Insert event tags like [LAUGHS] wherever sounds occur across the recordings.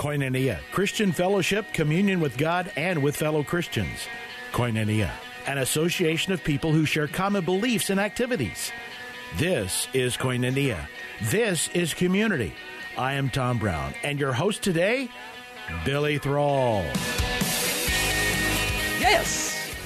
Koinonia, Christian fellowship, communion with God and with fellow Christians. Koinonia, an association of people who share common beliefs and activities. This is Koinonia. This is community. I am Tom Brown, and your host today, Billy Thrall. Yes!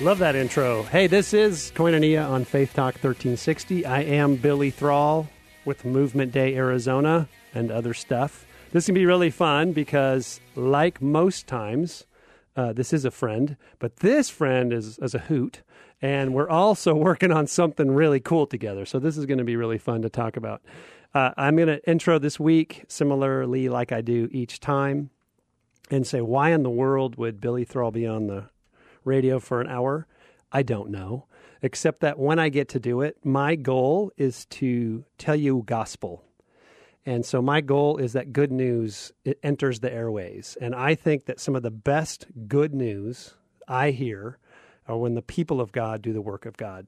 Love that intro. Hey, this is Koinonia on Faith Talk 1360. I am Billy Thrall with Movement Day Arizona and other stuff. This can be really fun because, like most times, uh, this is a friend, but this friend is, is a hoot, and we're also [LAUGHS] working on something really cool together. So, this is going to be really fun to talk about. Uh, I'm going to intro this week similarly, like I do each time, and say, why in the world would Billy Thrall be on the radio for an hour? I don't know, except that when I get to do it, my goal is to tell you gospel and so my goal is that good news it enters the airways. And I think that some of the best good news I hear are when the people of God do the work of God.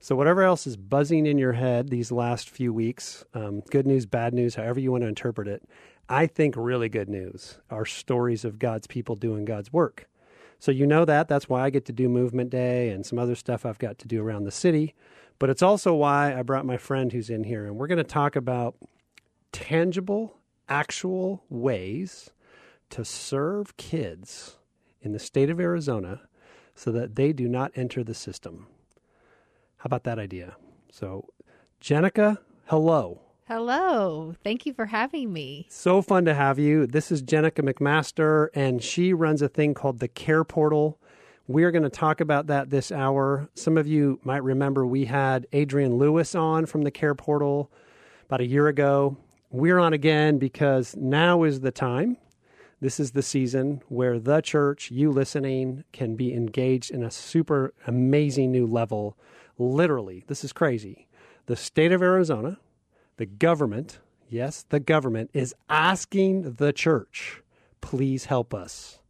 So whatever else is buzzing in your head these last few weeks, um, good news, bad news, however you want to interpret it, I think really good news are stories of God's people doing God's work. So you know that. That's why I get to do Movement Day and some other stuff I've got to do around the city. But it's also why I brought my friend who's in here, and we're going to talk about tangible, actual ways to serve kids in the state of Arizona so that they do not enter the system. How about that idea? So, Jenica, hello. Hello. Thank you for having me. So fun to have you. This is Jenica McMaster, and she runs a thing called the Care Portal. We're going to talk about that this hour. Some of you might remember we had Adrian Lewis on from the Care Portal about a year ago. We're on again because now is the time. This is the season where the church, you listening, can be engaged in a super amazing new level. Literally, this is crazy. The state of Arizona, the government, yes, the government is asking the church, please help us.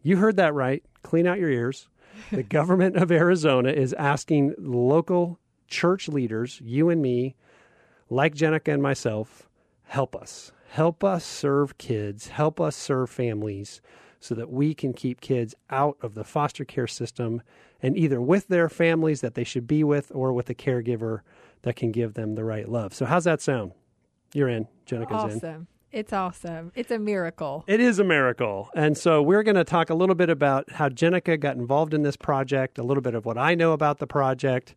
You heard that right. Clean out your ears. The [LAUGHS] government of Arizona is asking local church leaders, you and me, like Jenica and myself, help us. Help us serve kids, help us serve families so that we can keep kids out of the foster care system and either with their families that they should be with or with a caregiver that can give them the right love. So, how's that sound? You're in. Jenica's awesome. in. It's awesome. It's a miracle. It is a miracle. And so we're going to talk a little bit about how Jenica got involved in this project, a little bit of what I know about the project.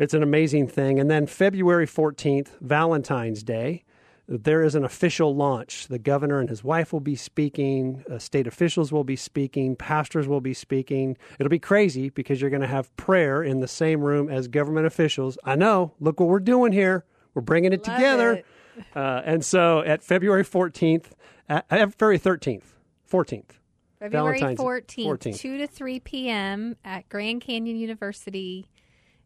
It's an amazing thing. And then February 14th, Valentine's Day, there is an official launch. The governor and his wife will be speaking, uh, state officials will be speaking, pastors will be speaking. It'll be crazy because you're going to have prayer in the same room as government officials. I know. Look what we're doing here. We're bringing it Love together. it. [LAUGHS] Uh, and so at February 14th, at, at February 13th, 14th, February Valentine's- 14th, 14th. 2 to 3 p.m. at Grand Canyon University.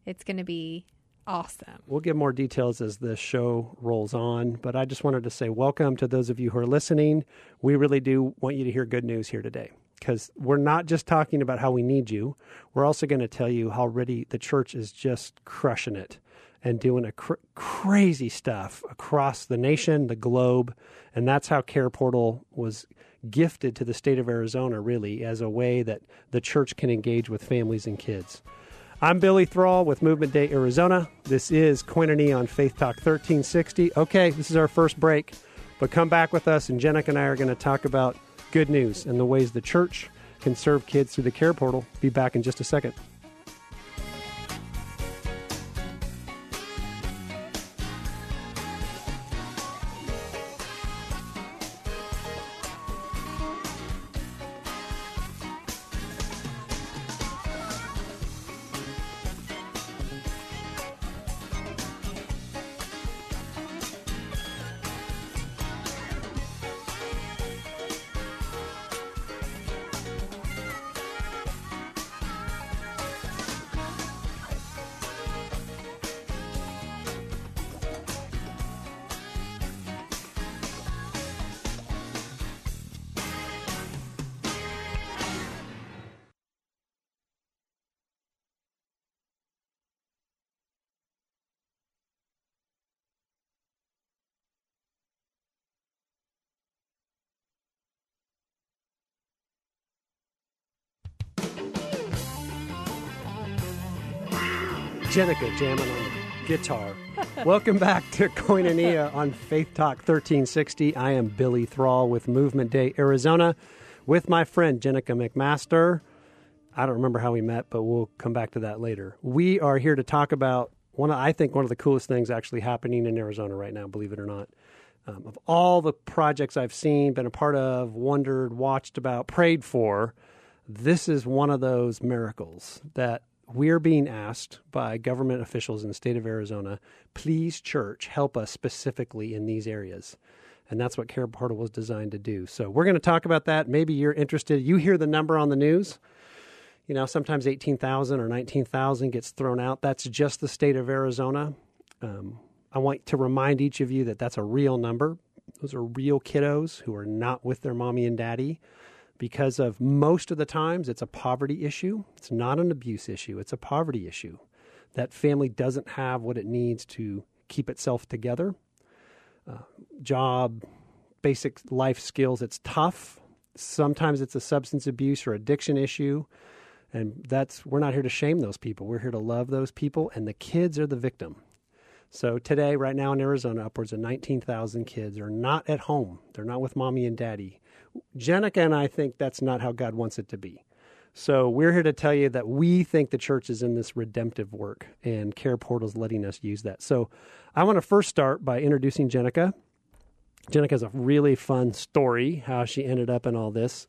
It's going to be awesome. We'll give more details as the show rolls on, but I just wanted to say welcome to those of you who are listening. We really do want you to hear good news here today because we're not just talking about how we need you. We're also going to tell you how already the church is just crushing it and doing a cr- crazy stuff across the nation, the globe, and that's how Care Portal was gifted to the state of Arizona really as a way that the church can engage with families and kids. I'm Billy Thrall with Movement Day Arizona. This is Koinonia on Faith Talk 1360. Okay, this is our first break, but come back with us, and Jenica and I are going to talk about good news and the ways the church can serve kids through the care portal. Be back in just a second. Jenica jamming on the guitar. Welcome back to Koinonia on Faith Talk 1360. I am Billy Thrall with Movement Day Arizona with my friend Jenica McMaster. I don't remember how we met, but we'll come back to that later. We are here to talk about one of, I think one of the coolest things actually happening in Arizona right now, believe it or not. Um, of all the projects I've seen, been a part of, wondered, watched about, prayed for, this is one of those miracles that we're being asked by government officials in the state of Arizona, please, church, help us specifically in these areas. And that's what Care Portal was designed to do. So we're going to talk about that. Maybe you're interested. You hear the number on the news. You know, sometimes 18,000 or 19,000 gets thrown out. That's just the state of Arizona. Um, I want to remind each of you that that's a real number. Those are real kiddos who are not with their mommy and daddy because of most of the times it's a poverty issue. It's not an abuse issue, it's a poverty issue. That family doesn't have what it needs to keep itself together. Uh, job, basic life skills, it's tough. Sometimes it's a substance abuse or addiction issue. And that's we're not here to shame those people. We're here to love those people and the kids are the victim. So today, right now in Arizona, upwards of 19,000 kids are not at home. They're not with mommy and daddy. Jenica and I think that's not how God wants it to be. So we're here to tell you that we think the church is in this redemptive work, and Care Portal's letting us use that. So I want to first start by introducing Jenica. Jenica has a really fun story how she ended up in all this.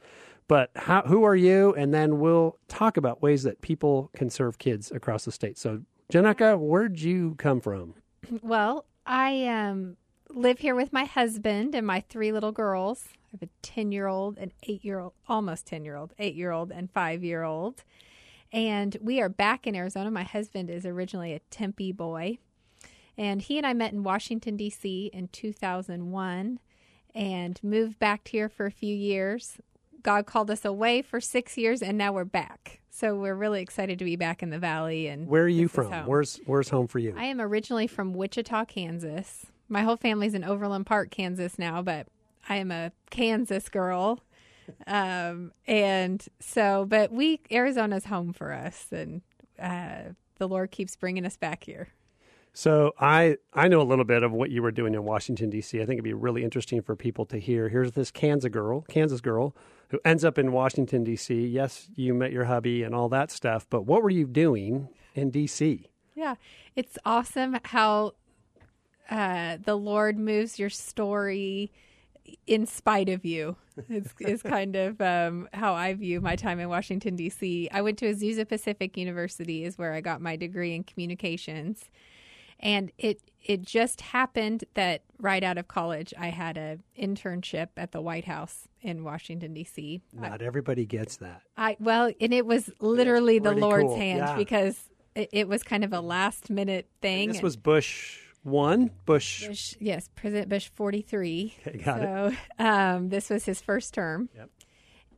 But how, who are you? And then we'll talk about ways that people can serve kids across the state. So, Jenica, where'd you come from? Well, I um, live here with my husband and my three little girls. Have a 10 year old, an eight year old, almost 10 year old, eight year old, and five year old. And we are back in Arizona. My husband is originally a Tempe boy. And he and I met in Washington, D.C. in 2001 and moved back here for a few years. God called us away for six years, and now we're back. So we're really excited to be back in the valley. And Where are you from? Where's where's home for you? I am originally from Wichita, Kansas. My whole family's in Overland Park, Kansas now, but I am a Kansas girl. Um, and so, but we, Arizona's home for us, and uh, the Lord keeps bringing us back here. So I I know a little bit of what you were doing in Washington D.C. I think it'd be really interesting for people to hear. Here's this Kansas girl, Kansas girl, who ends up in Washington D.C. Yes, you met your hubby and all that stuff, but what were you doing in D.C.? Yeah, it's awesome how uh, the Lord moves your story in spite of you. It's, is kind of um, how I view my time in Washington D.C. I went to Azusa Pacific University, is where I got my degree in communications, and it it just happened that right out of college I had a internship at the White House in Washington D.C. Not everybody gets that. I well, and it was literally the Lord's cool. hand Yeah. because it, it was kind of a last minute thing. This and- was Bush one, Bush. Bush, yes, President Bush 43. Okay, got it. um, this was his first term. Yep.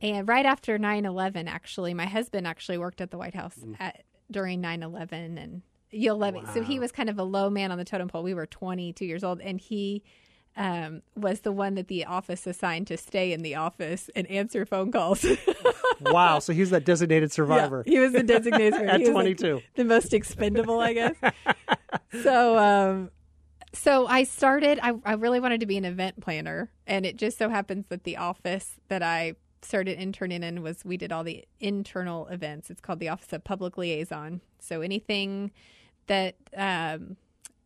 And right after 9 11, actually, my husband actually worked at the White House Mm. at, during 9 11. And you'll love it. So he was kind of a low man on the totem pole. We were 22 years old, and he um, was the one that the office assigned to stay in the office and answer phone calls. [LAUGHS] wow, so he's that designated survivor Yeah, he was the designated survivor. [LAUGHS] at He was, like, 22. the most expendable, I guess. [LAUGHS] so, um, so I started. I, I really wanted to be an event planner, and it just so happens that the office that I started interning in was we did all the internal events. It's called the Office of Public Liaison. So anything that um,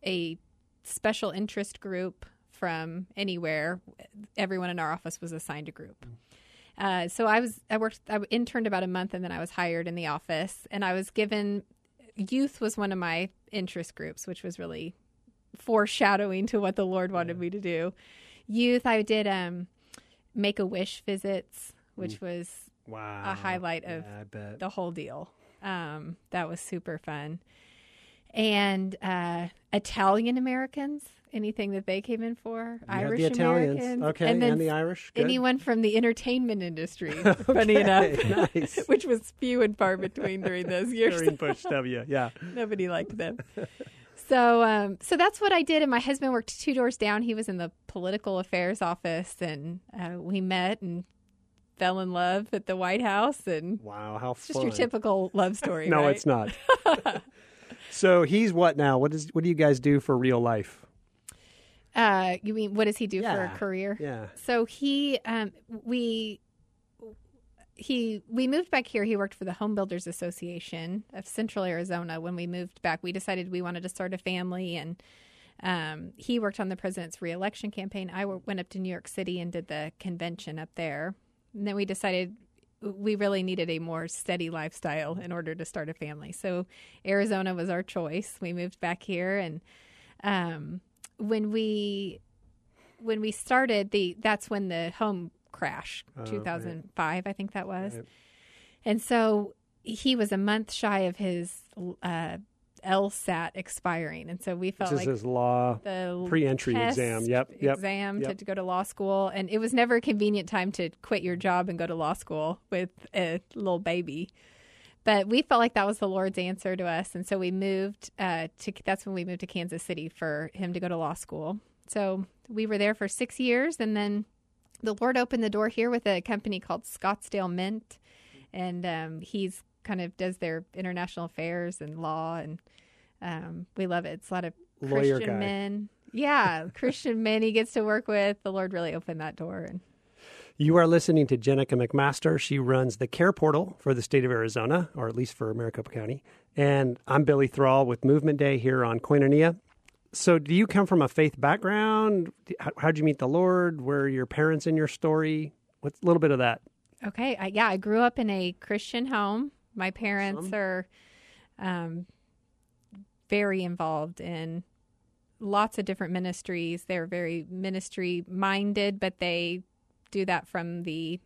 a special interest group from anywhere, everyone in our office was assigned a group. Uh, so I was I worked I interned about a month and then I was hired in the office and I was given youth was one of my interest groups, which was really foreshadowing to what the Lord wanted me to do. Youth, I did um, make a wish visits, which was Wow. a highlight of Yeah, the whole deal. Um, that was super fun. And uh, Italian Americans, anything that they came in for, You Irish the Italians. Americans, Okay, and then the Irish. Good. anyone from the entertainment industry. [LAUGHS] Funny enough, [LAUGHS] nice. [LAUGHS] which was few and far between during those years. During Bush W. Yeah. Nobody liked them. So, um, so that's what I did. And my husband worked two doors down. He was in the political affairs office, and uh, we met and fell in love at the White House. And Wow, how it's fun. just your typical love story. [LAUGHS] No, it's not. [LAUGHS] So he's what now? What is what do you guys do for real life? Uh, you mean what does he do for a career? Yeah. So he, um, we, he, we moved back here. He worked for the Home Builders Association of Central Arizona. When we moved back, we decided we wanted to start a family, and um, he worked on the president's reelection campaign. I went up to New York City and did the convention up there. And then we decided we really needed a more steady lifestyle in order to start a family. So Arizona was our choice. We moved back here, and um, when we when we started the that's when the home crash Oh, right. 2005 i think that was Right. and so he was a month shy of his uh lsat expiring and so we This felt is like his law the pre-entry exam. Yep. Yep. exam To, to go to law school and it was never a convenient time to quit your job and go to law school with a little baby but we felt like that was the lord's answer to us and so we moved uh, to that's when we moved to kansas city for him to go to law school so we were there for six years and then the lord opened the door here with a company called scottsdale mint and um, he's kind of does their international affairs and law and um, we love it it's a lot of Lawyer Christian guy. men. Yeah, [LAUGHS] Christian men he gets to work with. The Lord really opened that door. And You are listening to Jenica McMaster. She runs the Care Portal for the state of Arizona, or at least for Maricopa County. And I'm Billy Thrall with Movement Day here on Koinonia. So, do you come from a faith background? How, how'd you meet the Lord? Were your parents in your story? What's a little bit of that? okay, I, yeah, I grew up in a Christian home. My parents Awesome. are um, very involved in lots of different ministries. They're very ministry minded, but they do that from the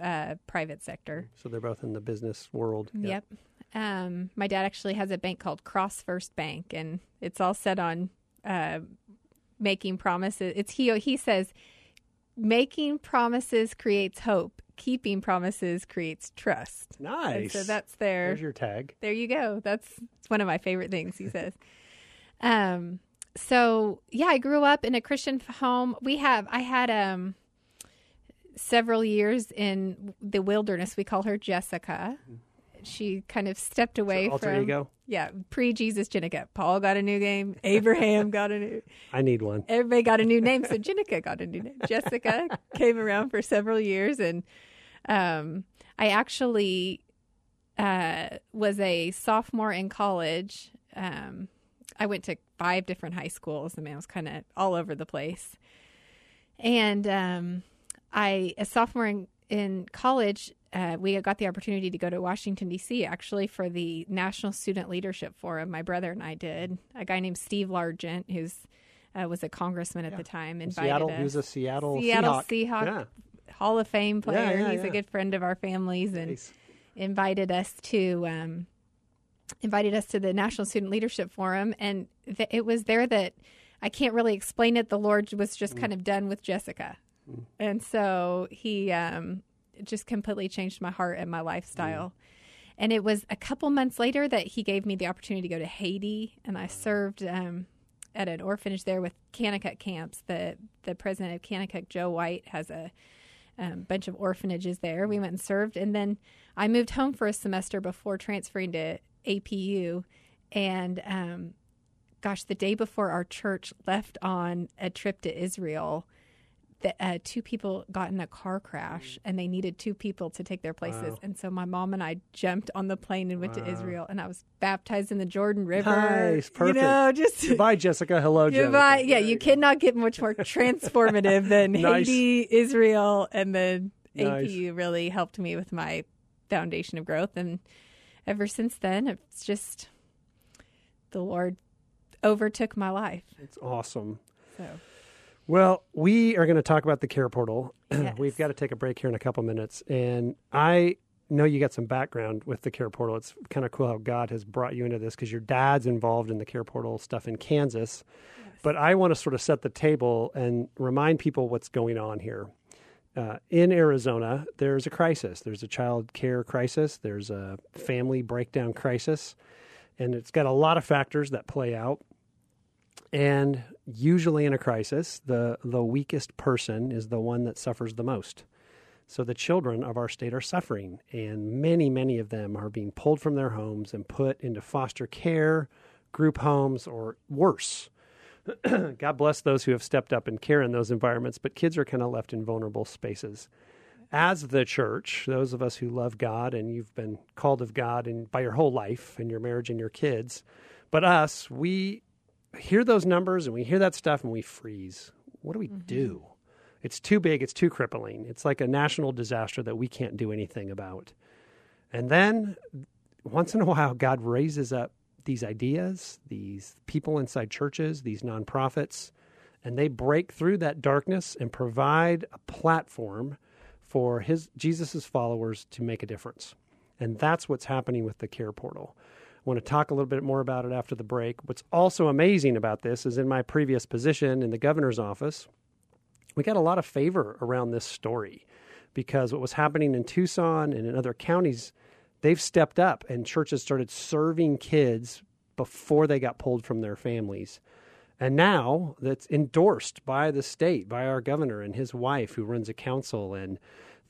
uh, private sector. So, they're both in the business world. Yep. Um, my dad actually has a bank called Cross First Bank, and it's all set on uh, making promises. It's he he says, making promises creates hope. Keeping promises creates trust. And Nice. so that's their. There's your tag. There you go. That's one of my favorite things he says. [LAUGHS] Um. So yeah, I grew up in a Christian home. We have I had um several years in the wilderness. We call her Jessica. She kind of stepped away Alter from ego. yeah pre Jesus Jenica. Paul got a new name. Abraham [LAUGHS] got a new. I need one. Everybody got a new name. So [LAUGHS] Jenica got a new name. Jessica came around for several years, and um, I actually uh, was a sophomore in college. Um, I went to five different high schools. I mean, I was kind of all over the place. And um, I, a sophomore in, in college, uh, we got the opportunity to go to Washington, D.C., actually, for the National Student Leadership Forum. My brother and I did. A guy named Steve Largent, who's uh, was a congressman at the time, invited Seattle. us. He was a Seattle, Seattle Seahawk. Seahawk Yeah. Hall of Fame player. yeah, He's yeah. a good friend of our families, and Nice. invited us to um, invited us to the National Student Leadership Forum, and th- it was there that I can't really explain it. The Lord was just kind of done with Jessica, and so He um, just completely changed my heart and my lifestyle. And it was a couple months later that He gave me the opportunity to go to Haiti, and I served. Um, at an orphanage there with Kanakuk camps. The the president of Kanakuk, Joe White, has a um, bunch of orphanages there. We went and served, and then I moved home for a semester before transferring to APU. And um, gosh, the day before our church left on a trip to Israel, the, uh, two people got in a car crash, and they needed two people to take their places. Wow. And so my mom and I jumped on the plane and went Wow. to Israel, and I was baptized in the Jordan River. Nice, perfect. You know, just Goodbye, Jessica. Hello, Goodbye. Jessica. Yeah, you cannot get much more [LAUGHS] transformative than Nice. Haiti, Israel, and then Nice. APU really helped me with my foundation of growth. And ever since then, it's just the Lord overtook my life. It's awesome. So Well, we are going to talk about the care portal. [CLEARS THROAT] Yes. We've got to take a break here in a couple minutes. And I know you got some background with the care portal. It's kind of cool how God has brought you into this because your dad's involved in the care portal stuff in Kansas. But I want to sort of set the table and remind people what's going on here. Uh, in Arizona, there's a crisis. There's a child care crisis. There's a family breakdown crisis. And it's got a lot of factors that play out. And usually in a crisis, the, the weakest person is the one that suffers the most. So the children of our state are suffering, and many, many of them are being pulled from their homes and put into foster care group homes or worse. [CLEARS THROAT] God bless those who have stepped up and care in those environments, but kids are kind of left in vulnerable spaces. As the church, those of us who love God and you've been called of God and by your whole life and your marriage and your kids, but us, we hear those numbers and we hear that stuff and we freeze. What do we mm-hmm. do? It's too big, it's too crippling. It's like a national disaster that we can't do anything about. And then once in a [LAUGHS] while, God raises up these ideas, these people inside churches, these nonprofits, and they break through that darkness and provide a platform for his Jesus's followers to make a difference. And that's what's happening with the care portal. Want to talk a little bit more about it after the break. What's also amazing about this is in my previous position in the governor's office, we got a lot of favor around this story because what was happening in Tucson and in other counties they've stepped up and churches started serving kids before they got pulled from their families. And now that's endorsed by the state, by our governor and his wife, who runs a council. And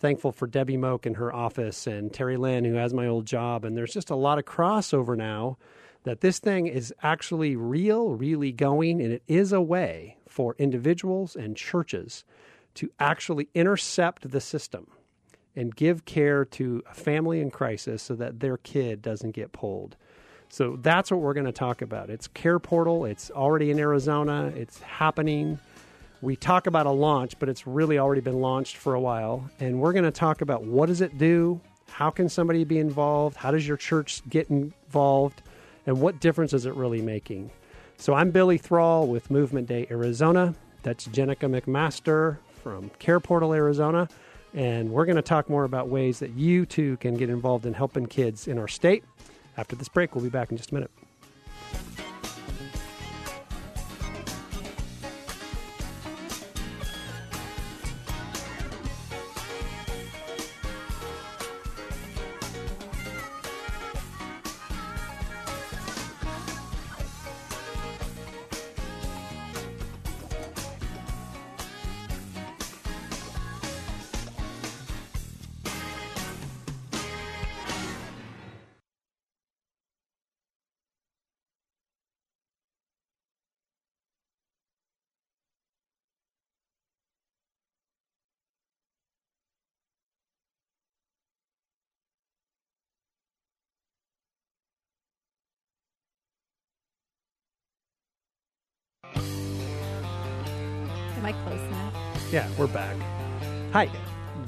thankful for Debbie Moak and her office and Terry Lynn, who has my old job. And there's just a lot of crossover now that this thing is actually real, really going, and it is a way for individuals and churches to actually intercept the system and give care to a family in crisis so that their kid doesn't get pulled. So that's what we're going to talk about. It's Care Portal. It's already in Arizona. It's happening. We talk about a launch, but it's really already been launched for a while. And we're going to talk about what does it do? How can somebody be involved? How does your church get involved? And what difference is it really making? So I'm Billy Thrall with Movement Day Arizona. That's Jenica McMaster from Care Portal Arizona. And we're going to talk more about ways that you too can get involved in helping kids in our state. After this break, we'll be back in just a minute. Yeah, we're back. Hi,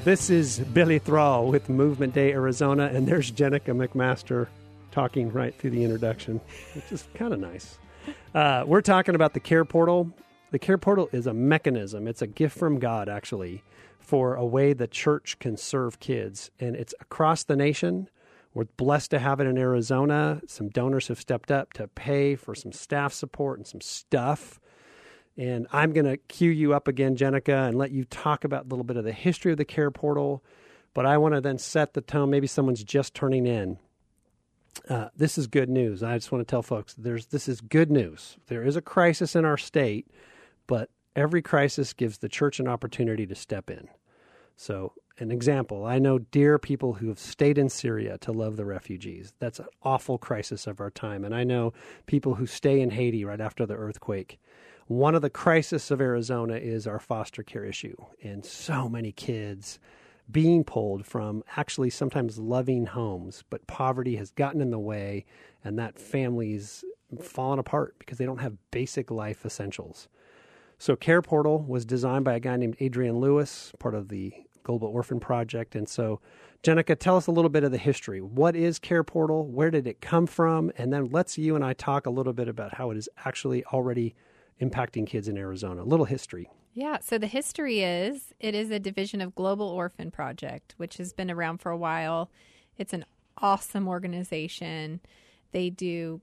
this is Billy Thrall with Movement Day Arizona, and there's Jenica McMaster talking right through the introduction, which is kind of nice. Uh, we're talking about the Care Portal. The Care Portal is a mechanism, it's a gift from God, actually, for a way the church can serve kids. And it's across the nation. We're blessed to have it in Arizona. Some donors have stepped up to pay for some staff support and some stuff. And I'm going to cue you up again, Jenica, and let you talk about a little bit of the history of the Care Portal. But I want to then set the tone. Maybe someone's just turning in. Uh, this is good news. I just want to tell folks there's this is good news. There is a crisis in our state, but every crisis gives the church an opportunity to step in. So, an example I know dear people who have stayed in Syria to love the refugees. That's an awful crisis of our time. And I know people who stay in Haiti right after the earthquake. One of the crises of Arizona is our foster care issue, and so many kids being pulled from actually sometimes loving homes, but poverty has gotten in the way, and that family's fallen apart because they don't have basic life essentials. So, Care Portal was designed by a guy named Adrian Lewis, part of the Global Orphan Project. And so, Jenica, tell us a little bit of the history. What is Care Portal? Where did it come from? And then let's you and I talk a little bit about how it is actually already impacting kids in Arizona. A little history. Yeah, so the history is it is a division of Global Orphan Project, which has been around for a while. It's an awesome organization. They do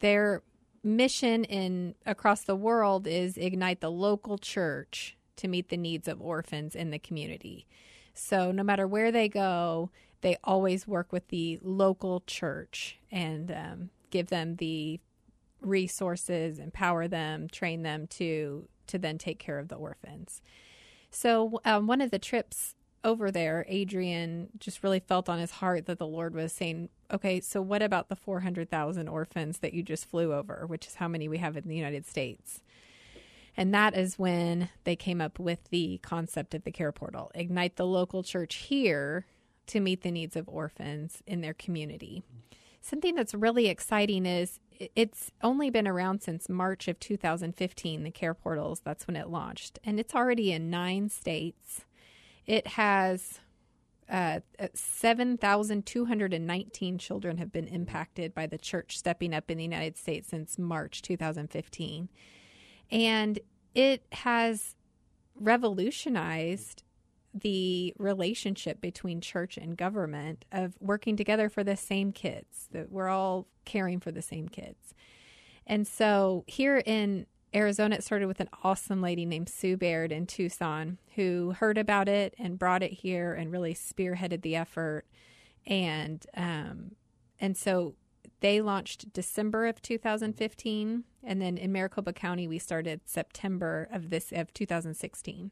their mission in across the world is ignite the local church to meet the needs of orphans in the community. So no matter where they go, they always work with the local church and um, give them the resources, empower them, train them to to then take care of the orphans. So um, one of the trips over there, Adrian just really felt on his heart that the Lord was saying, okay, so what about the 400,000 orphans that you just flew over, which is how many we have in the United States? And that is when they came up with the concept of the care portal ignite the local church here to meet the needs of orphans in their community. Something that's really exciting is it's only been around since March of 2015, the care portals. That's when it launched. And it's already in nine states. It has uh, 7,219 children have been impacted by the church stepping up in the United States since March 2015. And it has revolutionized the relationship between church and government of working together for the same kids that we're all caring for the same kids. And so here in arizona it started with an awesome lady named sue baird in tucson who heard about it and brought it here and really spearheaded the effort. And um, and so they launched december of 2015 and then in maricopa county we started september of this of 2016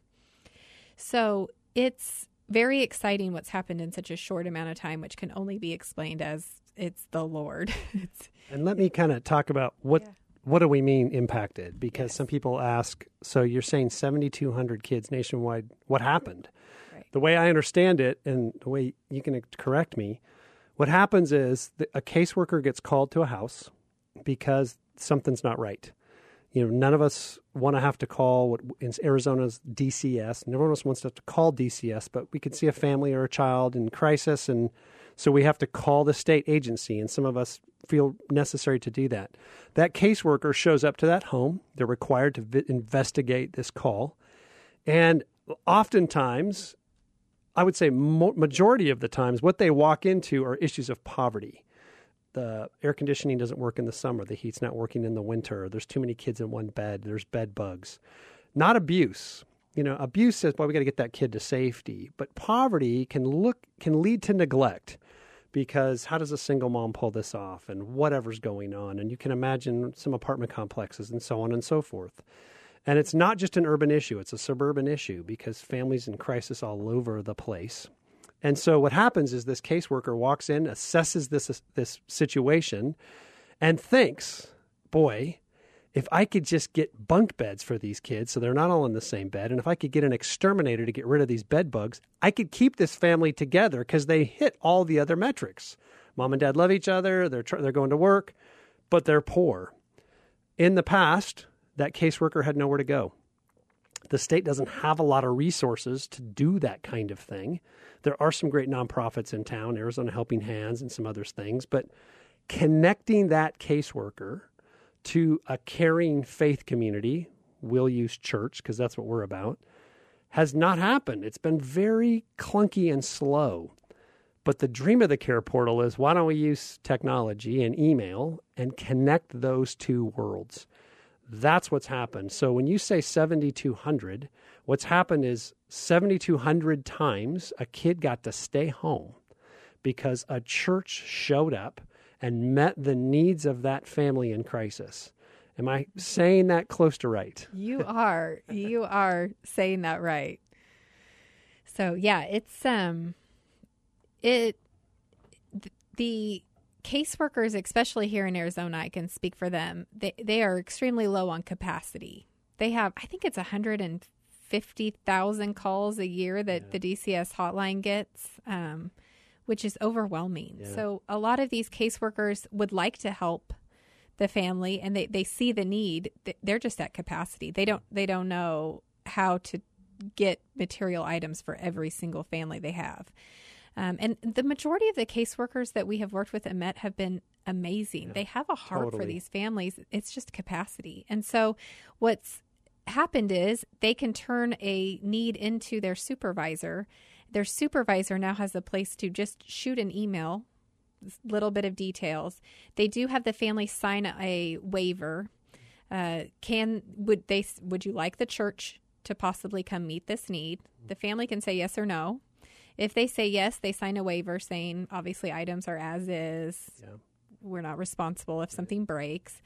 so it's very exciting what's happened in such a short amount of time, which can only be explained as it's the Lord. [LAUGHS] it's, and let me kind of talk about what yeah. what do we mean impacted? Because yes. some people ask, so you're saying 7,200 kids nationwide. What happened? Right. The way I understand it, and the way you can correct me, what happens is a caseworker gets called to a house because something's not right you know, none of us want to have to call what in Arizona's DCS. No one else wants to, have to call DCS, but we could see a family or a child in crisis, and so we have to call the state agency. And some of us feel necessary to do that. That caseworker shows up to that home. They're required to vi- investigate this call, and oftentimes, I would say mo- majority of the times, what they walk into are issues of poverty the air conditioning doesn't work in the summer, the heat's not working in the winter, there's too many kids in one bed, there's bed bugs. Not abuse. You know, abuse says, well, we got to get that kid to safety. But poverty can look can lead to neglect because how does a single mom pull this off and whatever's going on? And you can imagine some apartment complexes and so on and so forth. And it's not just an urban issue, it's a suburban issue because families in crisis all over the place. And so what happens is this caseworker walks in, assesses this this situation, and thinks, "Boy, if I could just get bunk beds for these kids so they're not all in the same bed, and if I could get an exterminator to get rid of these bed bugs, I could keep this family together because they hit all the other metrics. Mom and dad love each other, they're they're going to work, but they're poor. In the past, that caseworker had nowhere to go. The state doesn't have a lot of resources to do that kind of thing. There are some great nonprofits in town, Arizona Helping Hands and some other things, but connecting that caseworker to a caring faith community, we'll use church because that's what we're about, has not happened. It's been very clunky and slow. But the dream of the care portal is why don't we use technology and email and connect those two worlds? That's what's happened. So when you say 7,200, what's happened is 7,200 times a kid got to stay home because a church showed up and met the needs of that family in crisis. Am I saying that close to right? You are. you are saying that right. So yeah, it's um it the caseworkers, especially here in Arizona, I can speak for them. They they are extremely low on capacity. They have, I think it's 150,000 calls a year that yeah. the DCS hotline gets, um, which is overwhelming. Yeah. So a lot of these caseworkers would like to help the family, and they they see the need. They're just at capacity. They don't they don't know how to get material items for every single family they have. Um, and the majority of the caseworkers that we have worked with and met have been amazing. Yeah, they have a heart totally. for these families. It's just capacity. And so what's happened is they can turn a need into their supervisor. Their supervisor now has a place to just shoot an email, little bit of details. They do have the family sign a waiver. Uh, can would they would you like the church to possibly come meet this need? The family can say yes or no. If they say yes, they sign a waiver saying obviously items are as is. Yeah. We're not responsible if something breaks.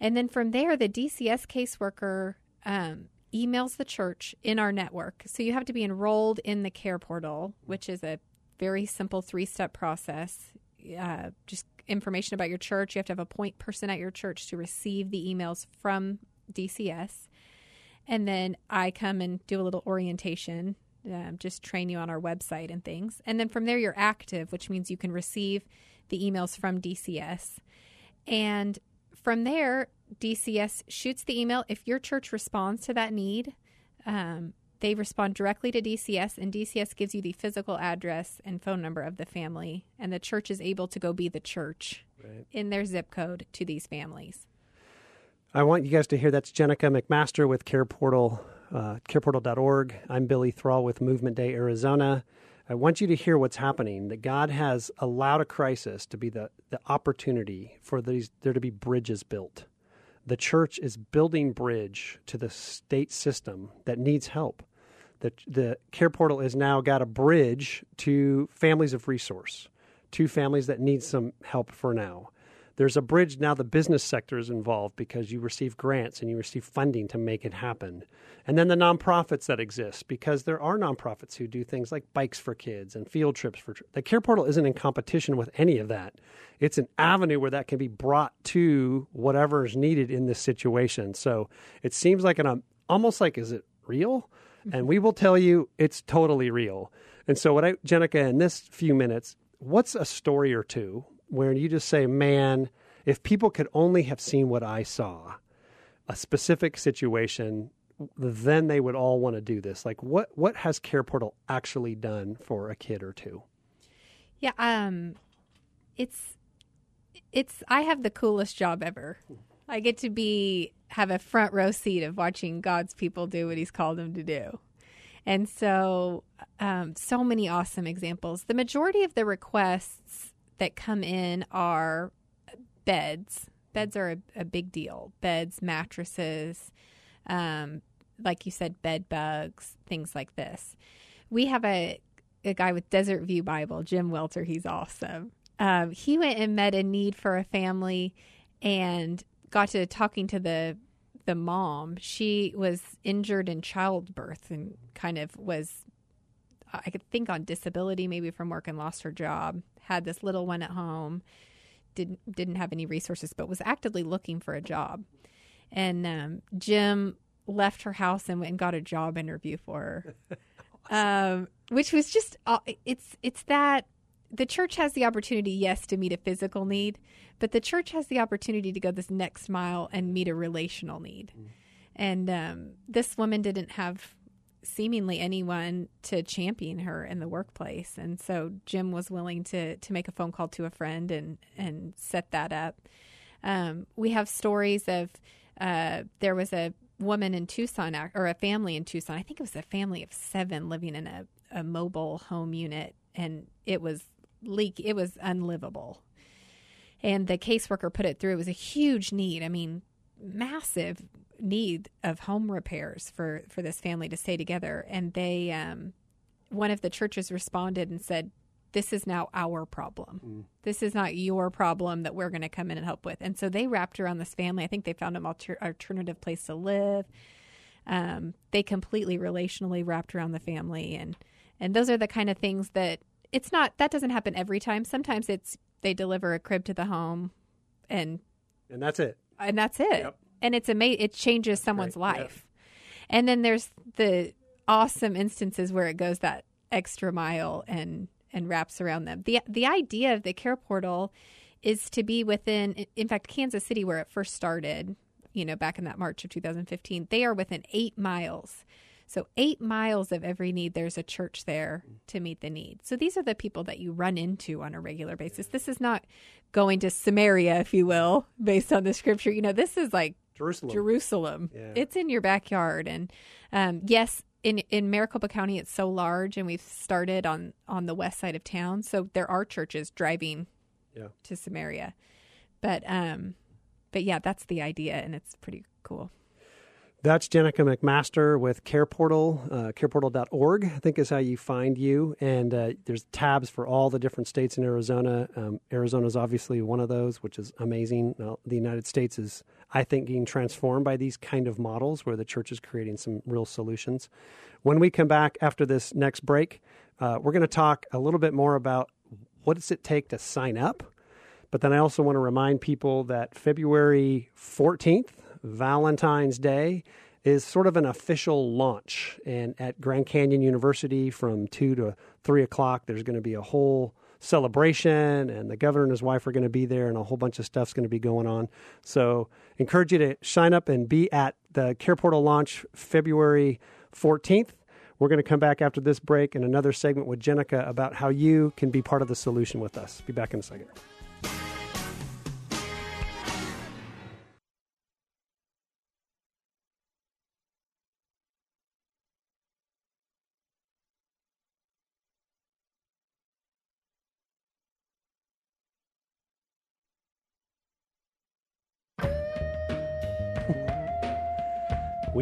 And then from there, the DCS caseworker um, emails the church in our network. So you have to be enrolled in the care portal, which is a very simple three step process. Uh, just information about your church. You have to have a point person at your church to receive the emails from DCS. And then I come and do a little orientation, um, just train you on our website and things. And then from there, you're active, which means you can receive the emails from DCS. And from there, DCS shoots the email. If your church responds to that need, um, they respond directly to DCS, and DCS gives you the physical address and phone number of the family, and the church is able to go be the church right. in their zip code to these families. I want you guys to hear that's Jenica McMaster with Care Portal, uh, careportal.org. I'm Billy Thrall with Movement Day Arizona. I want you to hear what's happening. That God has allowed a crisis to be the, the opportunity for these there to be bridges built. The church is building bridge to the state system that needs help. The, the Care Portal has now got a bridge to families of resource, to families that need some help for now. There's a bridge now, the business sector is involved because you receive grants and you receive funding to make it happen. And then the nonprofits that exist because there are nonprofits who do things like bikes for kids and field trips for the Care Portal isn't in competition with any of that. It's an avenue where that can be brought to whatever is needed in this situation. So it seems like an um, almost like is it real? And we will tell you it's totally real. And so what I Jenica in this few minutes, what's a story or two where you just say, man, if people could only have seen what I saw, a specific situation, then they would all want to do this. Like what what has Care Portal actually done for a kid or two? Yeah, um it's it's I have the coolest job ever. I get to be have a front row seat of watching God's people do what he's called them to do. And so um, so many awesome examples. The majority of the requests that come in are beds. Beds are a, a big deal. Beds, mattresses, um, like you said, bed bugs, things like this. We have a a guy with Desert View Bible, Jim Welter. He's awesome. Um, he went and met a need for a family, and got to talking to the the mom. She was injured in childbirth and kind of was I could think on disability, maybe from work and lost her job, had this little one at home, didn't didn't have any resources, but was actively looking for a job. And um, Jim left her house and went and got a job interview for her, [LAUGHS] um, which was just uh, it's it's that the church has the opportunity, yes, to meet a physical need, but the church has the opportunity to go this next mile and meet a relational need. Mm. And um, this woman didn't have seemingly anyone to champion her in the workplace. And so Jim was willing to to make a phone call to a friend and and set that up. Um, we have stories of uh, there was a woman in Tucson or a family in Tucson. I think it was a family of seven living in a, a mobile home unit, and it was leak. It was unlivable. And the caseworker put it through. It was a huge need. I mean, massive need of home repairs for for this family to stay together. And they um, one of the churches responded and said this is now our problem. Mm. this is not your problem that we're going to come in and help with. And so they wrapped around this family. I think they found an alter- alternative place to live. Um, they completely relationally wrapped around the family. And and those are the kind of things that it's not that doesn't happen every time. Sometimes it's they deliver a crib to the home and and that's it and that's it yep and it's amazing. It changes someone's right. life. Yeah. And then there's the awesome instances where it goes that extra mile and and wraps around them. the The idea of the care portal is to be within. In fact, Kansas City, where it first started, you know, back in that March of 2015, they are within eight miles. So, eight miles of every need, there's a church there to meet the need. So, these are the people that you run into on a regular basis. This is not going to Samaria, if you will, based on the scripture. You know, this is like Jerusalem. Jerusalem. Yeah. It's in your backyard, and um, yes, in in Maricopa County, it's so large, and we've started on on the west side of town, so there are churches driving yeah. to Samaria, but um, but yeah, that's the idea, and it's pretty cool. That's Jenica McMaster with Care Portal, uh, careportal.org, I think is how you find you. And uh, there's tabs for all the different states in Arizona. Um, Arizona is obviously one of those, which is amazing. Now, the United States is, I think, being transformed by these kind of models where the church is creating some real solutions. When we come back after this next break, uh, we're going to talk a little bit more about what does it take to sign up. But then I also want to remind people that February 14th, Valentine's Day is sort of an official launch. And at Grand Canyon University from 2 to 3 o'clock, there's going to be a whole celebration, and the governor and his wife are going to be there, and a whole bunch of stuff's going to be going on. So, encourage you to sign up and be at the Care Portal launch February 14th. We're going to come back after this break in another segment with Jenica about how you can be part of the solution with us. Be back in a second.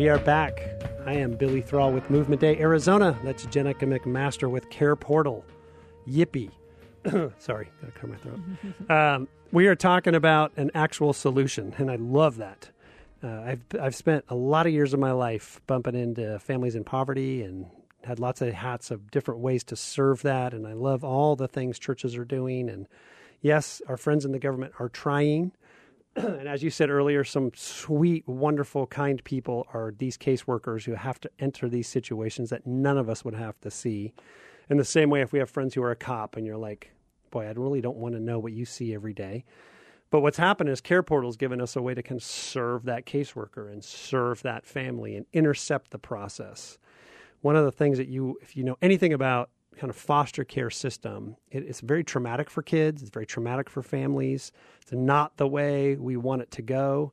We are back. I am Billy Thrall with Movement Day Arizona. That's Jenica McMaster with Care Portal. Yippee. [CLEARS THROAT] Sorry, gotta clear my throat. [LAUGHS] um, we are talking about an actual solution, and I love that. Uh, I've I've spent a lot of years of my life bumping into families in poverty and had lots of hats of different ways to serve that, and I love all the things churches are doing. And yes, our friends in the government are trying, [CLEARS THROAT] and as you said earlier, some sweet, wonderful, kind people are these caseworkers who have to enter these situations that none of us would have to see. In the same way, if we have friends who are a cop and you're like, boy, I really don't want to know what you see every day. But what's happened is Care Portal's given us a way to kind of serve that caseworker and serve that family and intercept the process. One of the things that you, if you know anything about kind of foster care system. It, it's very traumatic for kids. It's very traumatic for families. It's not the way we want it to go.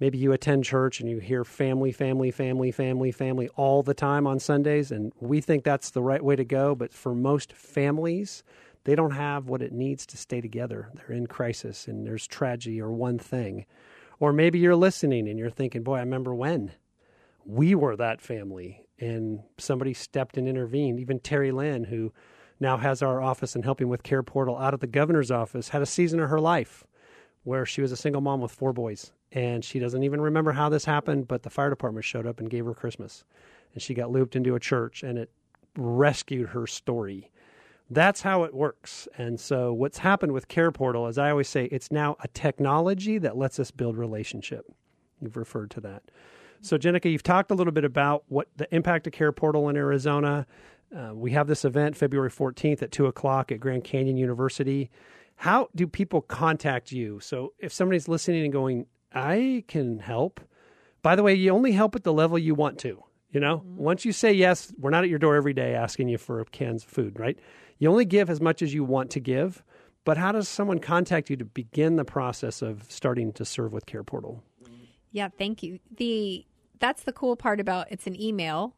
Maybe you attend church and you hear family, family, family, family, family all the time on Sundays, and we think that's the right way to go. But for most families, they don't have what it needs to stay together. They're in crisis and there's tragedy or one thing. Or maybe you're listening and you're thinking, boy, I remember when we were that family and somebody stepped and intervened. Even Terry Lynn, who now has our office and helping with Care Portal out of the governor's office, had a season of her life where she was a single mom with four boys. And she doesn't even remember how this happened, but the fire department showed up and gave her Christmas. And she got looped into a church and it rescued her story. That's how it works. And so, what's happened with Care Portal, as I always say, it's now a technology that lets us build relationship. You've referred to that. So, Jenica, you've talked a little bit about what the impact of Care Portal in Arizona. Uh, we have this event February 14th at 2 o'clock at Grand Canyon University. How do people contact you? So, if somebody's listening and going, I can help, by the way, you only help at the level you want to. You know, mm-hmm. once you say yes, we're not at your door every day asking you for cans of food, right? You only give as much as you want to give. But how does someone contact you to begin the process of starting to serve with Care Portal? Yeah, thank you. The that's the cool part about it's an email.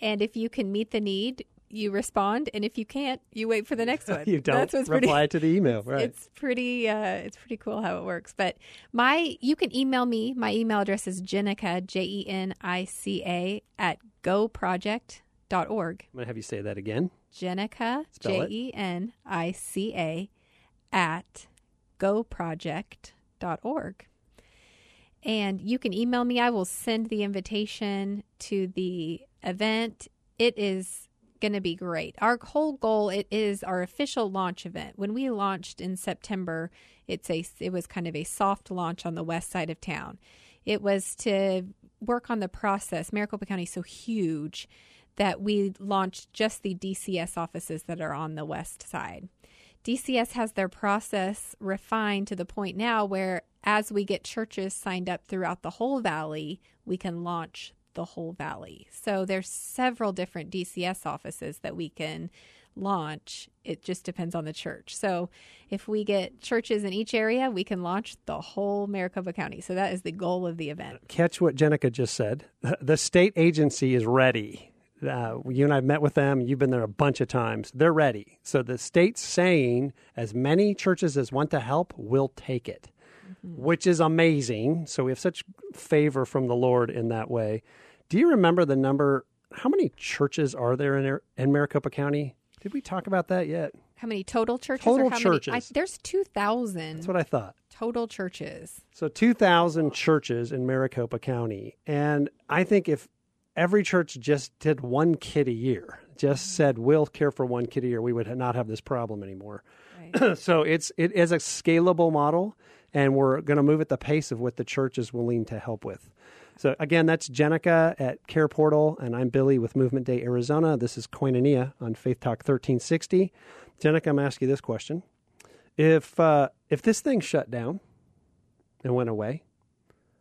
And if you can meet the need, you respond, and if you can't, you wait for the next [LAUGHS] one. you don't That's what's reply pretty, to the email, [LAUGHS] right? It's pretty. Uh, it's pretty cool how it works. But my, you can email me. My email address is Jenica J E N I C A at goproject.org. I'm gonna have you say that again. Jenica J E N I C A at goproject.org and you can email me. I will send the invitation to the event. It is going to be great. Our whole goal it is our official launch event. When we launched in September, it's a it was kind of a soft launch on the west side of town. It was to work on the process. Maricopa County is so huge that we launched just the DCS offices that are on the west side. DCS has their process refined to the point now where as we get churches signed up throughout the whole valley, we can launch the whole valley. So there's several different DCS offices that we can launch. It just depends on the church. So if we get churches in each area, we can launch the whole Maricopa County. So that is the goal of the event. Catch what Jenica just said. [LAUGHS] The state agency is ready. Uh, you and I've met with them. You've been there a bunch of times. They're ready. So the state's saying as many churches as want to help will take it. Mm-hmm. which is amazing. So we have such favor from the Lord in that way. Do you remember the number? How many churches are there in, in Maricopa County? Did we talk about that yet? How many total churches? Total or how churches. Many? I, there's 2,000 That's what I thought. total churches. So 2,000 churches in Maricopa County. And I think if every church just did one kid a year, just mm-hmm. said, we'll care for one kid a year, we would not have this problem anymore. Right. [CLEARS THROAT] so it's, it is a scalable model, and we're going to move at the pace of what the church is willing to help with. So again, that's Jenica at Care Portal, and I'm Billy with Movement Day Arizona. This is Koinonia on Faith Talk 1360. Jenica, I'm asking you this question: If uh, if this thing shut down and went away,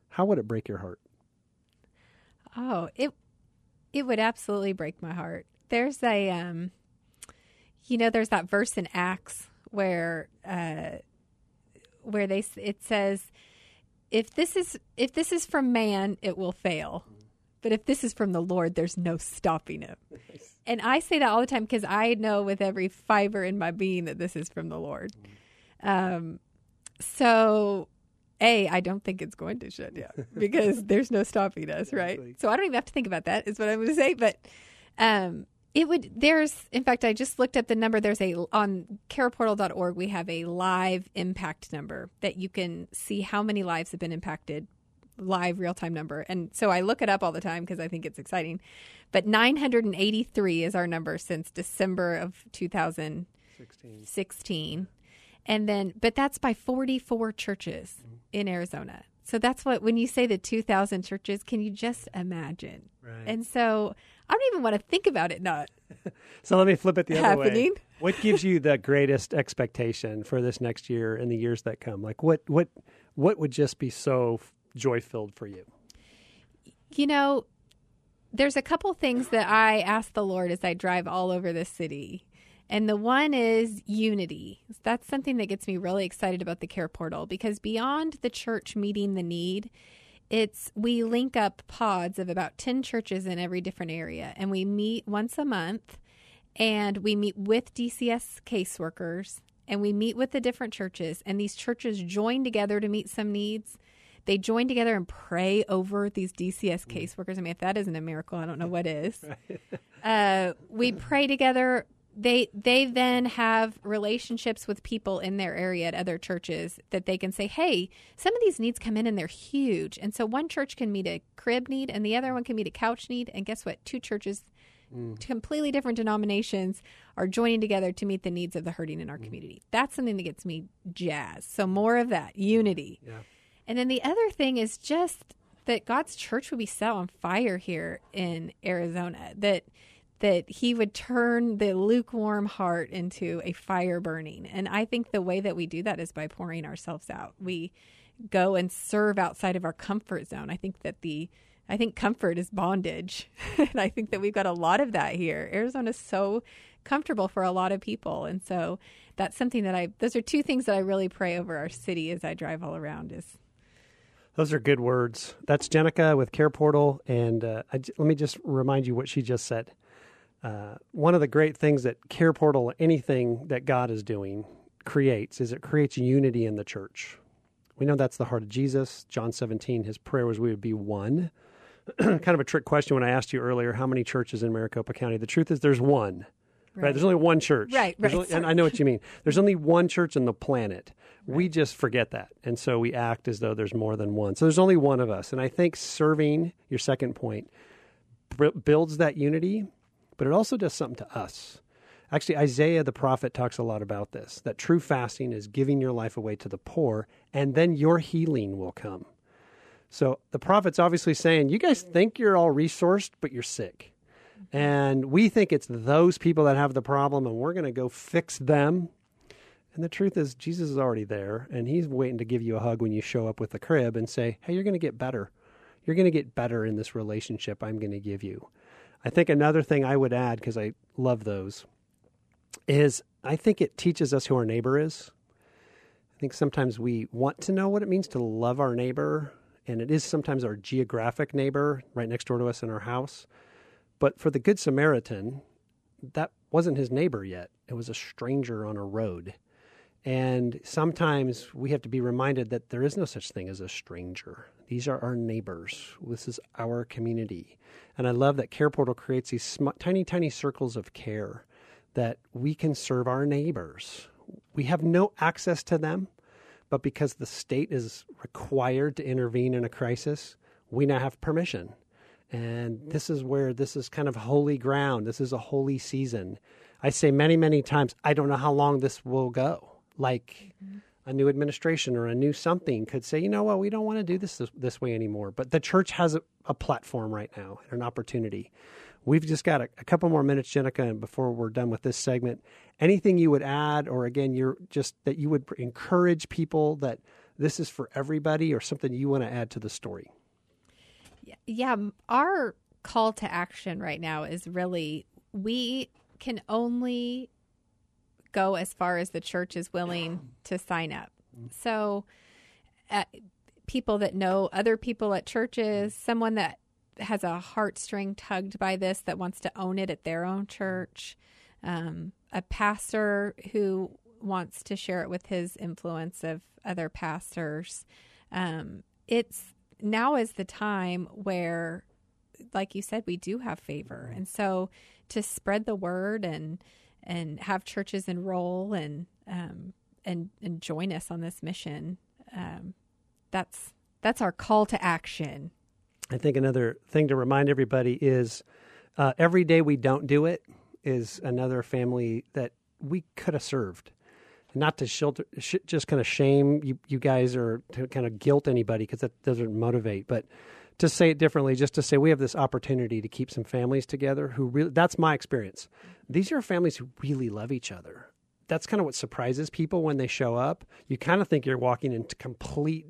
how would it break your heart? Oh, it it would absolutely break my heart. There's a um you know there's that verse in Acts where uh where they it says if this is if this is from man it will fail. But if this is from the Lord there's no stopping it. [LAUGHS] And I say that all the time because I know with every fiber in my being that this is from the Lord. Um so a, I don't think it's going to shut down [LAUGHS] because there's no stopping us, right? So I don't even have to think about that. Is what I'm going to say. But um, it would. There's, in fact, I just looked up the number. There's a on careportal.org. We have a live impact number that you can see how many lives have been impacted. Live real time number, and so I look it up all the time because I think it's exciting. But 983 is our number since December of 2016 16. and then but that's by 44 churches mm-hmm. in Arizona. So that's what when you say the 2000 churches, can you just imagine? Right. And so I don't even want to think about it not. [LAUGHS] So let me flip it the other way. Happening. [LAUGHS] What gives you the greatest expectation for this next year and the years that come? Like what what what would just be so joy filled for you? You know, there's a couple things that I ask the Lord as I drive all over the city. And the one is unity. That's something that gets me really excited about the care portal because beyond the church meeting the need, it's we link up pods of about 10 churches in every different area and we meet once a month and we meet with DCS caseworkers and we meet with the different churches and these churches join together to meet some needs they join together and pray over these DCS caseworkers. I mean, if that isn't a miracle, I don't know what is. [LAUGHS] uh, we pray together. They they then have relationships with people in their area at other churches that they can say, "Hey, some of these needs come in and they're huge." And so one church can meet a crib need, and the other one can meet a couch need. And guess what? Two churches, mm. completely different denominations, are joining together to meet the needs of the hurting in our mm. community. That's something that gets me jazzed. So more of that unity. Yeah. And then the other thing is just that God's church would be set on fire here in Arizona. That that he would turn the lukewarm heart into a fire burning. And I think the way that we do that is by pouring ourselves out. We go and serve outside of our comfort zone. I think that the I think comfort is bondage. and [LAUGHS] I think that we've got a lot of that here. Arizona's so comfortable for a lot of people. And so that's something that I those are two things that I really pray over our city as I drive all around is Those are good words. That's Jenica with Care Portal, and uh, I let me just remind you what she just said. Uh, one of the great things that Care Portal, anything that God is doing, creates is it creates unity in the church. We know that's the heart of Jesus. John 17, his prayer was we would be one. [CLEARS THROAT] kind of a trick question when I asked you earlier how many churches in Maricopa County. The truth is there's one. Right. There's only one church. Right, right, only- and. I know what you mean. [LAUGHS] There's only one church on the planet. We just forget that. And so we act as though there's more than one. So there's only one of us. And I think serving, your second point, b- builds that unity, but it also does something to us. Actually, Isaiah the prophet talks a lot about this that true fasting is giving your life away to the poor, and then your healing will come. So the prophet's obviously saying, You guys think you're all resourced, but you're sick. And we think it's those people that have the problem, and we're going to go fix them. And the truth is, Jesus is already there, and he's waiting to give you a hug when you show up with the crib and say, Hey, you're going to get better. You're going to get better in this relationship I'm going to give you. I think another thing I would add, because I love those, is I think it teaches us who our neighbor is. I think sometimes we want to know what it means to love our neighbor, and it is sometimes our geographic neighbor right next door to us in our house. But for the Good Samaritan, that wasn't his neighbor yet. It was a stranger on a road. And sometimes we have to be reminded that there is no such thing as a stranger. These are our neighbors. This is our community. And I love that Care Portal creates these sm- tiny, tiny circles of care that we can serve our neighbors. We have no access to them, but because the state is required to intervene in a crisis, we now have permission. And this is where this is kind of holy ground. This is a holy season. I say many, many times, I don't know how long this will go. Like mm-hmm. A new administration or a new something could say, you know what, we don't want to do this this, this way anymore. But the church has a, a platform right now and an opportunity. We've just got a, a couple more minutes, Jenica, and before we're done with this segment. Anything you would add, or again, you're just that you would encourage people that this is for everybody, or something you want to add to the story? Yeah, our call to action right now is really we can only go as far as the church is willing to sign up. So, uh, people that know other people at churches, someone that has a heartstring tugged by this that wants to own it at their own church, um, a pastor who wants to share it with his influence of other pastors. Um, it's now is the time where, like you said, we do have favor, and so to spread the word and and have churches enroll and um, and and join us on this mission. Um, that's that's our call to action. I think another thing to remind everybody is uh, every day we don't do it is another family that we could have served. Not to shelter, sh- just kind of shame you, you guys or to kind of guilt anybody because that doesn't motivate. But to say it differently, just to say we have this opportunity to keep some families together who really, that's my experience. These are families who really love each other. That's kind of what surprises people when they show up. You kind of think you're walking into complete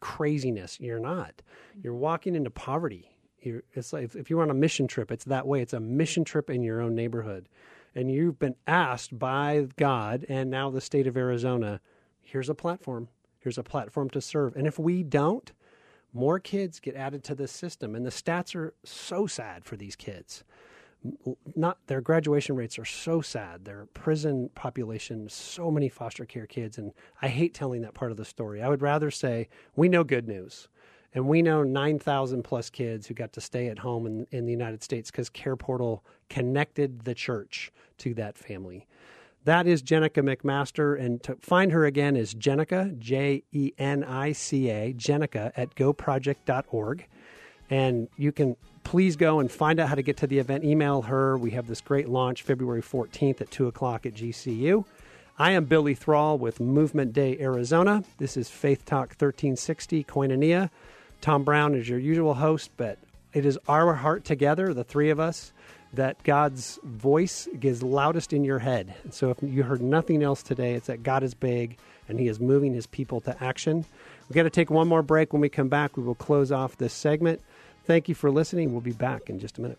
craziness. You're not. You're walking into poverty. You're, it's like if, if you're on a mission trip, it's that way. It's a mission trip in your own neighborhood. And you've been asked by God and now the state of Arizona, here's a platform. Here's a platform to serve. And if we don't, more kids get added to this system. And the stats are so sad for these kids not their graduation rates are so sad. Their prison population, so many foster care kids, and I hate telling that part of the story. I would rather say we know good news, and we know nine thousand plus kids who got to stay at home in, in the United States because Care Portal connected the church to that family. That is Jenica McMaster, and to find her again is Jenica J E N I C A Jenica at goproject.org. And you can please go and find out how to get to the event. Email her. We have this great launch February 14th at 2 o'clock at GCU. I am Billy Thrall with Movement Day Arizona. This is Faith Talk 1360 Koinonia. Tom Brown is your usual host, but it is our heart together, the three of us, that God's voice is loudest in your head. So if you heard nothing else today, it's that God is big and He is moving His people to action. We've got to take one more break. When we come back, we will close off this segment. Thank you for listening. We'll be back in just a minute.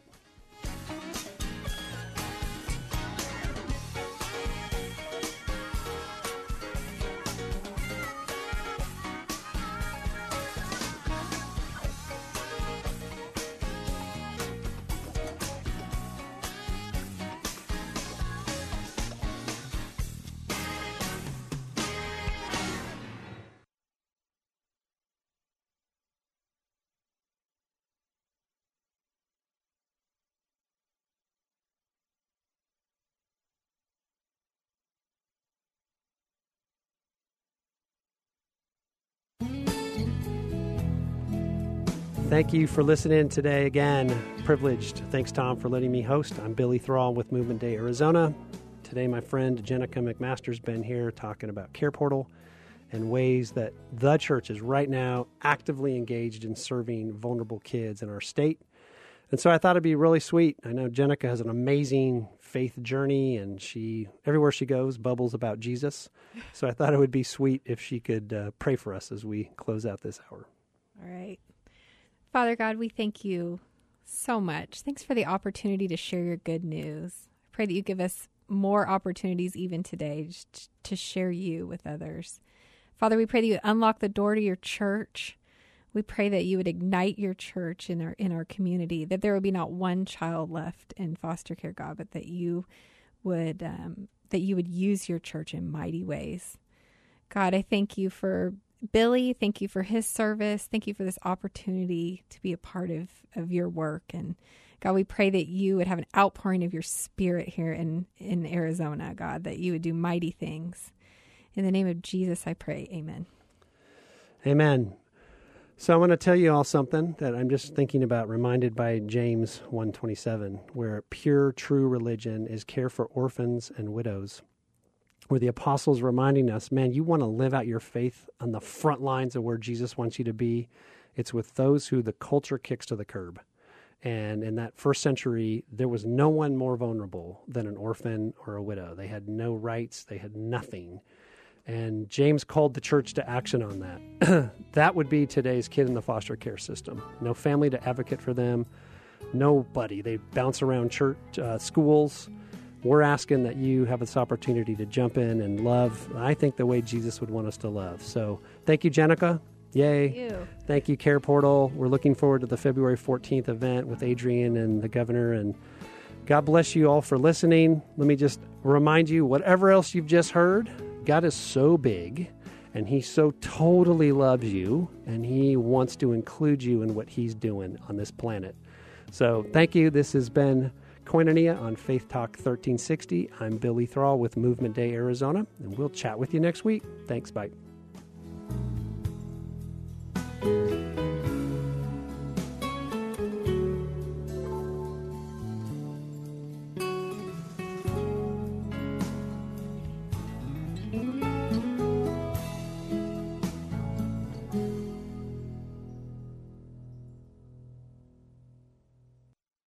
Thank you for listening today. Again, privileged. Thanks, Tom, for letting me host. I'm Billy Thrall with Movement Day Arizona. Today, my friend Jenica McMaster's been here talking about Care Portal and ways that the church is right now actively engaged in serving vulnerable kids in our state. And so I thought it'd be really sweet. I know Jenica has an amazing faith journey and she everywhere she goes bubbles about Jesus. So I thought it would be sweet if she could uh, pray for us as we close out this hour. All right. Father God, we thank you so much. Thanks for the opportunity to share your good news. I pray that you give us more opportunities even today to share you with others. Father, we pray that you unlock the door to your church. We pray that you would ignite your church in our in our community, that there would be not one child left in foster care, God, but that you would um, that you would use your church in mighty ways. God, I thank you for Billy. Thank you for his service. Thank you for this opportunity to be a part of, of your work. And God, we pray that you would have an outpouring of your spirit here in, in Arizona, God, that you would do mighty things. In the name of Jesus, I pray. Amen. Amen. So I want to tell you all something that I'm just thinking about, reminded by James 127, where pure, true religion is care for orphans and widows. Where the apostles reminding us, man, you want to live out your faith on the front lines of where Jesus wants you to be. It's with those who the culture kicks to the curb. And in that first century, there was no one more vulnerable than an orphan or a widow. They had no rights, they had nothing. And James called the church to action on that. [CLEARS THROAT] that would be today's kid in the foster care system. No family to advocate for them, nobody. They bounce around church, uh, schools. We're asking that you have this opportunity to jump in and love, I think, the way Jesus would want us to love. So thank you, Jenica. Yay. Thank you. Thank you, Care Portal. We're looking forward to the February 14th event with Adrian and the governor. And God bless you all for listening. Let me just remind you whatever else you've just heard, God is so big and He so totally loves you and He wants to include you in what He's doing on this planet. So thank you. This has been Koinonia on Faith Talk 1360. I'm Billy Thrall with Movement Day Arizona, and we'll chat with you next week. Thanks. Bye.